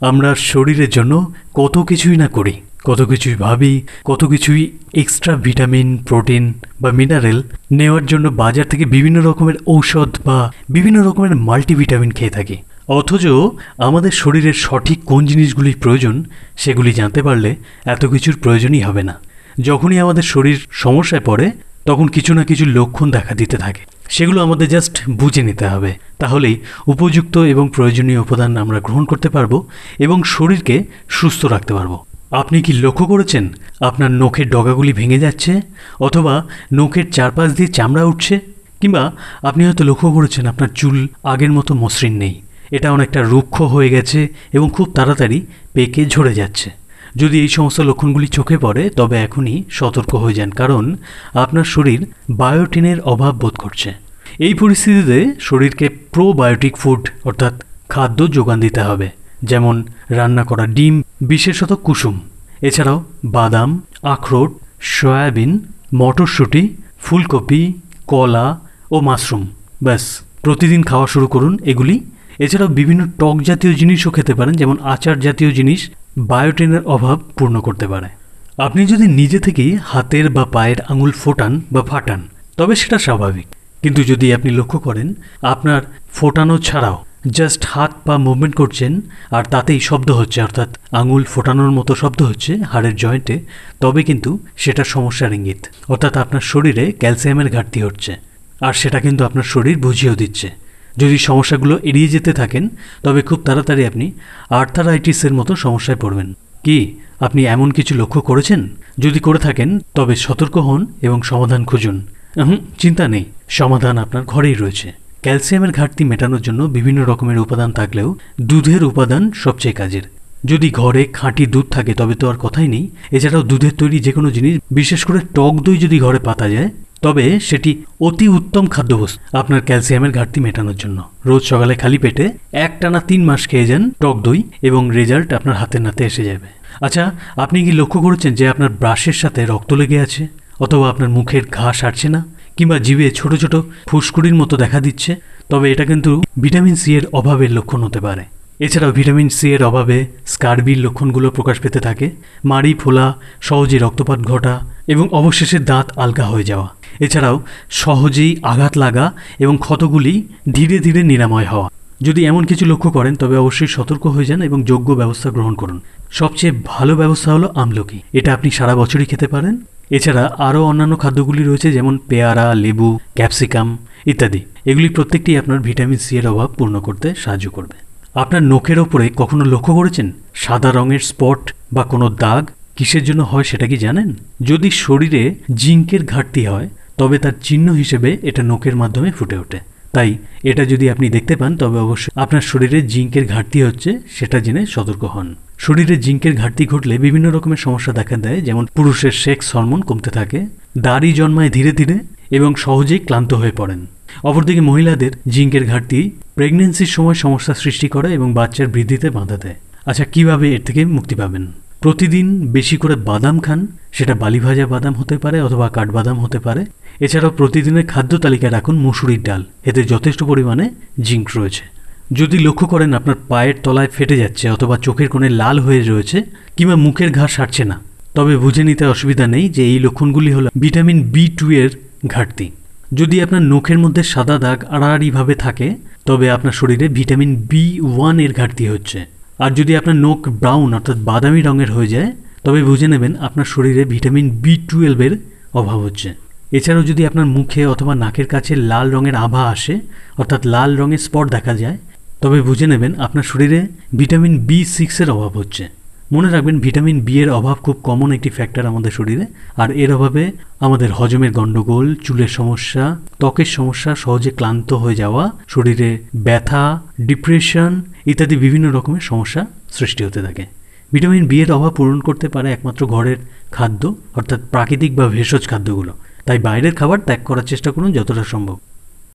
আমরা শরীরের জন্য কত কিছুই না করি, কত কিছুই ভাবি, কত কিছুই এক্সট্রা ভিটামিন প্রোটিন বা মিনারেল নেওয়ার জন্য বাজার থেকে বিভিন্ন রকমের ঔষধ বা বিভিন্ন রকমের মাল্টিভিটামিন খেয়ে থাকি। অথচ আমাদের শরীরের সঠিক কোন জিনিসগুলি প্রয়োজন সেগুলি জানতে পারলে এত কিছুর প্রয়োজনই হবে না। যখনই আমাদের শরীর সমস্যায় পড়ে তখন কিছু না কিছু লক্ষণ দেখা দিতে থাকে। সেগুলো আমাদের জাস্ট বুঝে নিতে হবে। তাহলেই উপযুক্ত এবং প্রয়োজনীয় উপাদান আমরা গ্রহণ করতে পারব এবং শরীরকে সুস্থ রাখতে পারব। আপনি কি লক্ষ্য করেছেন আপনার নখের ডগাগুলি ভেঙে যাচ্ছে অথবা নখের চারপাশ দিয়ে চামড়া উঠছে? কিংবা আপনি হয়তো লক্ষ্য করেছেন আপনার চুল আগের মতো মসৃণ নেই। এটা অনেকটা রুক্ষ হয়ে গেছে এবং খুব তাড়াতাড়ি পেকে ঝরে যাচ্ছে। যদি এই সমস্ত লক্ষণগুলি চোখে পড়ে, তবে এখনই সতর্ক হয়ে যান, কারণ আপনার শরীর বায়োটিনের অভাব বোধ করছে। এই পরিস্থিতিতে শরীরকে প্রোবায়োটিক ফুড অর্থাৎ খাদ্য যোগান দিতে হবে, যেমন রান্না করা ডিম, বিশেষত কুসুম। এছাড়াও বাদাম, আখরোট, সয়াবিন, মটরশুঁটি, ফুলকপি, কলা ও মাশরুম। ব্যাস, প্রতিদিন খাওয়া শুরু করুন এগুলি। এছাড়াও বিভিন্ন টক জাতীয় জিনিসও খেতে পারেন, যেমন আচার জাতীয় জিনিস বায়োটিনের অভাব পূর্ণ করতে পারে। আপনি যদি নিজে থেকেই হাতের বা পায়ের আঙুল ফোটান বা ফাটান, তবে সেটা স্বাভাবিক। কিন্তু যদি আপনি লক্ষ্য করেন, আপনার ফোটানো ছাড়াও জাস্ট হাত পা মুভমেন্ট করছেন আর তাতেই শব্দ হচ্ছে, অর্থাৎ আঙুল ফোটানোর মতো শব্দ হচ্ছে হাড়ের জয়েন্টে, তবে কিন্তু সেটা সমস্যার ইঙ্গিত। অর্থাৎ আপনার শরীরে ক্যালসিয়ামের ঘাটতি হচ্ছে, আর সেটা কিন্তু আপনার শরীর বুঝিয়েও দিচ্ছে। যদি সমস্যাগুলো এড়িয়ে যেতে থাকেন, তবে খুব তাড়াতাড়ি আপনি আর্থারাইটিসের মতো সমস্যায় পড়বেন। কি, আপনি এমন কিছু লক্ষ্য করেছেন? যদি করে থাকেন, তবে সতর্ক হন এবং সমাধান খুঁজুন। হুম চিন্তা নেই, সমাধান আপনার ঘরেই রয়েছে। ক্যালসিয়ামের ঘাটতি মেটানোর জন্য বিভিন্ন রকমের উপাদান থাকলেও দুধের উপাদান সবচেয়ে কাজের। যদি ঘরে খাঁটি দুধ থাকে, তবে তো আর কথাই নেই। এছাড়াও দুধের তৈরি যে কোনো জিনিস, বিশেষ করে টক দই যদি ঘরে পাতা যায় তবে সেটি অতি উত্তম খাদ্যবস্তু আপনার ক্যালসিয়ামের ঘাটতি মেটানোর জন্য। রোজ সকালে খালি পেটে একটানা তিন মাস খেয়ে যান টক দই এবং রেজাল্ট আপনার হাতের নাতে এসে যাবে। আচ্ছা আপনি কি লক্ষ্য করেছেন যে আপনার ব্রাশের সাথে রক্ত লেগে আছে? অথবা আপনার মুখের ঘা সারছে না? কিংবা জিভে ছোট ছোট ফুসকুড়ির মতো দেখা দিচ্ছে? তবে এটা কিন্তু ভিটামিন সি এর অভাবের লক্ষণ হতে পারে। এছাড়াও ভিটামিন সি এর অভাবে স্কারবির লক্ষণগুলো প্রকাশ পেতে থাকে। মাড়ি, ফোলা, সহজে রক্তপাত ঘটা এবং অবশেষে দাঁত আলগা হয়ে যাওয়া। এছাড়াও সহজেই আঘাত লাগা এবং ক্ষতগুলি ধীরে ধীরে নিরাময় হওয়া। যদি এমন কিছু লক্ষ্য করেন, তবে অবশ্যই সতর্ক হয়ে যান এবং যোগ্য ব্যবস্থা গ্রহণ করুন। সবচেয়ে ভালো ব্যবস্থা হলো আমলকি। এটা আপনি সারা বছরই খেতে পারেন। এছাড়া আরও অন্যান্য খাদ্যগুলি রয়েছে, যেমন পেয়ারা, লেবু, ক্যাপসিকাম ইত্যাদি। এগুলি প্রত্যেকটি আপনার ভিটামিন সি এর অভাব পূর্ণ করতে সাহায্য করবে। আপনার নখের ওপরে কখনো লক্ষ্য করেছেন? সাদা রঙের স্পট বা কোনো দাগ? কিসের জন্য হয় সেটা কি জানেন? যদি শরীরে জিঙ্কের ঘাটতি হয় তবে তার চিহ্ন হিসেবে এটা নখের মাধ্যমে ফুটে ওঠে। তাই এটা যদি আপনি দেখতে পান, তবে অবশ্যই আপনার শরীরে জিঙ্কের ঘাটতি হচ্ছে, সেটা জেনে সতর্ক হন। শরীরে জিঙ্কের ঘাটতি ঘটলে বিভিন্ন রকমের সমস্যা দেখা দেয়, যেমন পুরুষের সেক্স হরমোন কমতে থাকে, দাড়ি জন্মায় ধীরে ধীরে, এবং সহজেই ক্লান্ত হয়ে পড়েন। অপরদিকে মহিলাদের জিঙ্কের ঘাটতি প্রেগনেন্সির সময় সমস্যা সৃষ্টি করে এবং বাচ্চার বৃদ্ধিতে বাধা দেয়। আচ্ছা কীভাবে এর থেকে মুক্তি পাবেন? প্রতিদিন বেশি করে বাদাম খান, সেটা বালি ভাজা বাদাম হতে পারে অথবা কাঠবাদাম হতে পারে। এছাড়াও প্রতিদিনের খাদ্য তালিকায় রাখুন মুসুরির ডাল, এতে যথেষ্ট পরিমাণে জিঙ্ক রয়েছে। যদি লক্ষ্য করেন আপনার পায়ের তলায় ফেটে যাচ্ছে অথবা চোখের কোণে লাল হয়ে রয়েছে কিংবা মুখের ঘা সারছে না, তবে বুঝে নিতে অসুবিধা নেই যে এই লক্ষণগুলি হলো ভিটামিন বি টু এর ঘাটতি। যদি আপনার নখের মধ্যে সাদা দাগ আড়াআড়িভাবে থাকে, তবে আপনার শরীরে ভিটামিন বি ওয়ানের ঘাটতি হচ্ছে। আর যদি আপনার নখ ব্রাউন অর্থাৎ বাদামি রঙের হয়ে যায়, তবে বুঝে নেবেন আপনার শরীরে ভিটামিন বি টুয়েলভের অভাব হচ্ছে। এছাড়াও যদি আপনার মুখে অথবা নাকের কাছে লাল রঙের আভা আসে, অর্থাৎ লাল রঙের স্পট দেখা যায়, তবে বুঝে নেবেন আপনার শরীরে ভিটামিন বি সিক্সের অভাব হচ্ছে। মনে রাখবেন ভিটামিন বি এর অভাব খুব কমন একটি ফ্যাক্টর আমাদের শরীরে, আর এর অভাবে আমাদের হজমের গণ্ডগোল চুলের সমস্যা, ত্বকের সমস্যা, সহজে ক্লান্ত হয়ে যাওয়া, শরীরে ব্যথা ডিপ্রেশন ইত্যাদি বিভিন্ন রকমের সমস্যা সৃষ্টি হতে থাকে। ভিটামিন বি এর অভাব পূরণ করতে পারে একমাত্র ঘরের খাদ্য, অর্থাৎ প্রাকৃতিক বা ভেষজ খাদ্যগুলো। তাই বাইরের খাবার ত্যাগ করার চেষ্টা করুন যতটা সম্ভব।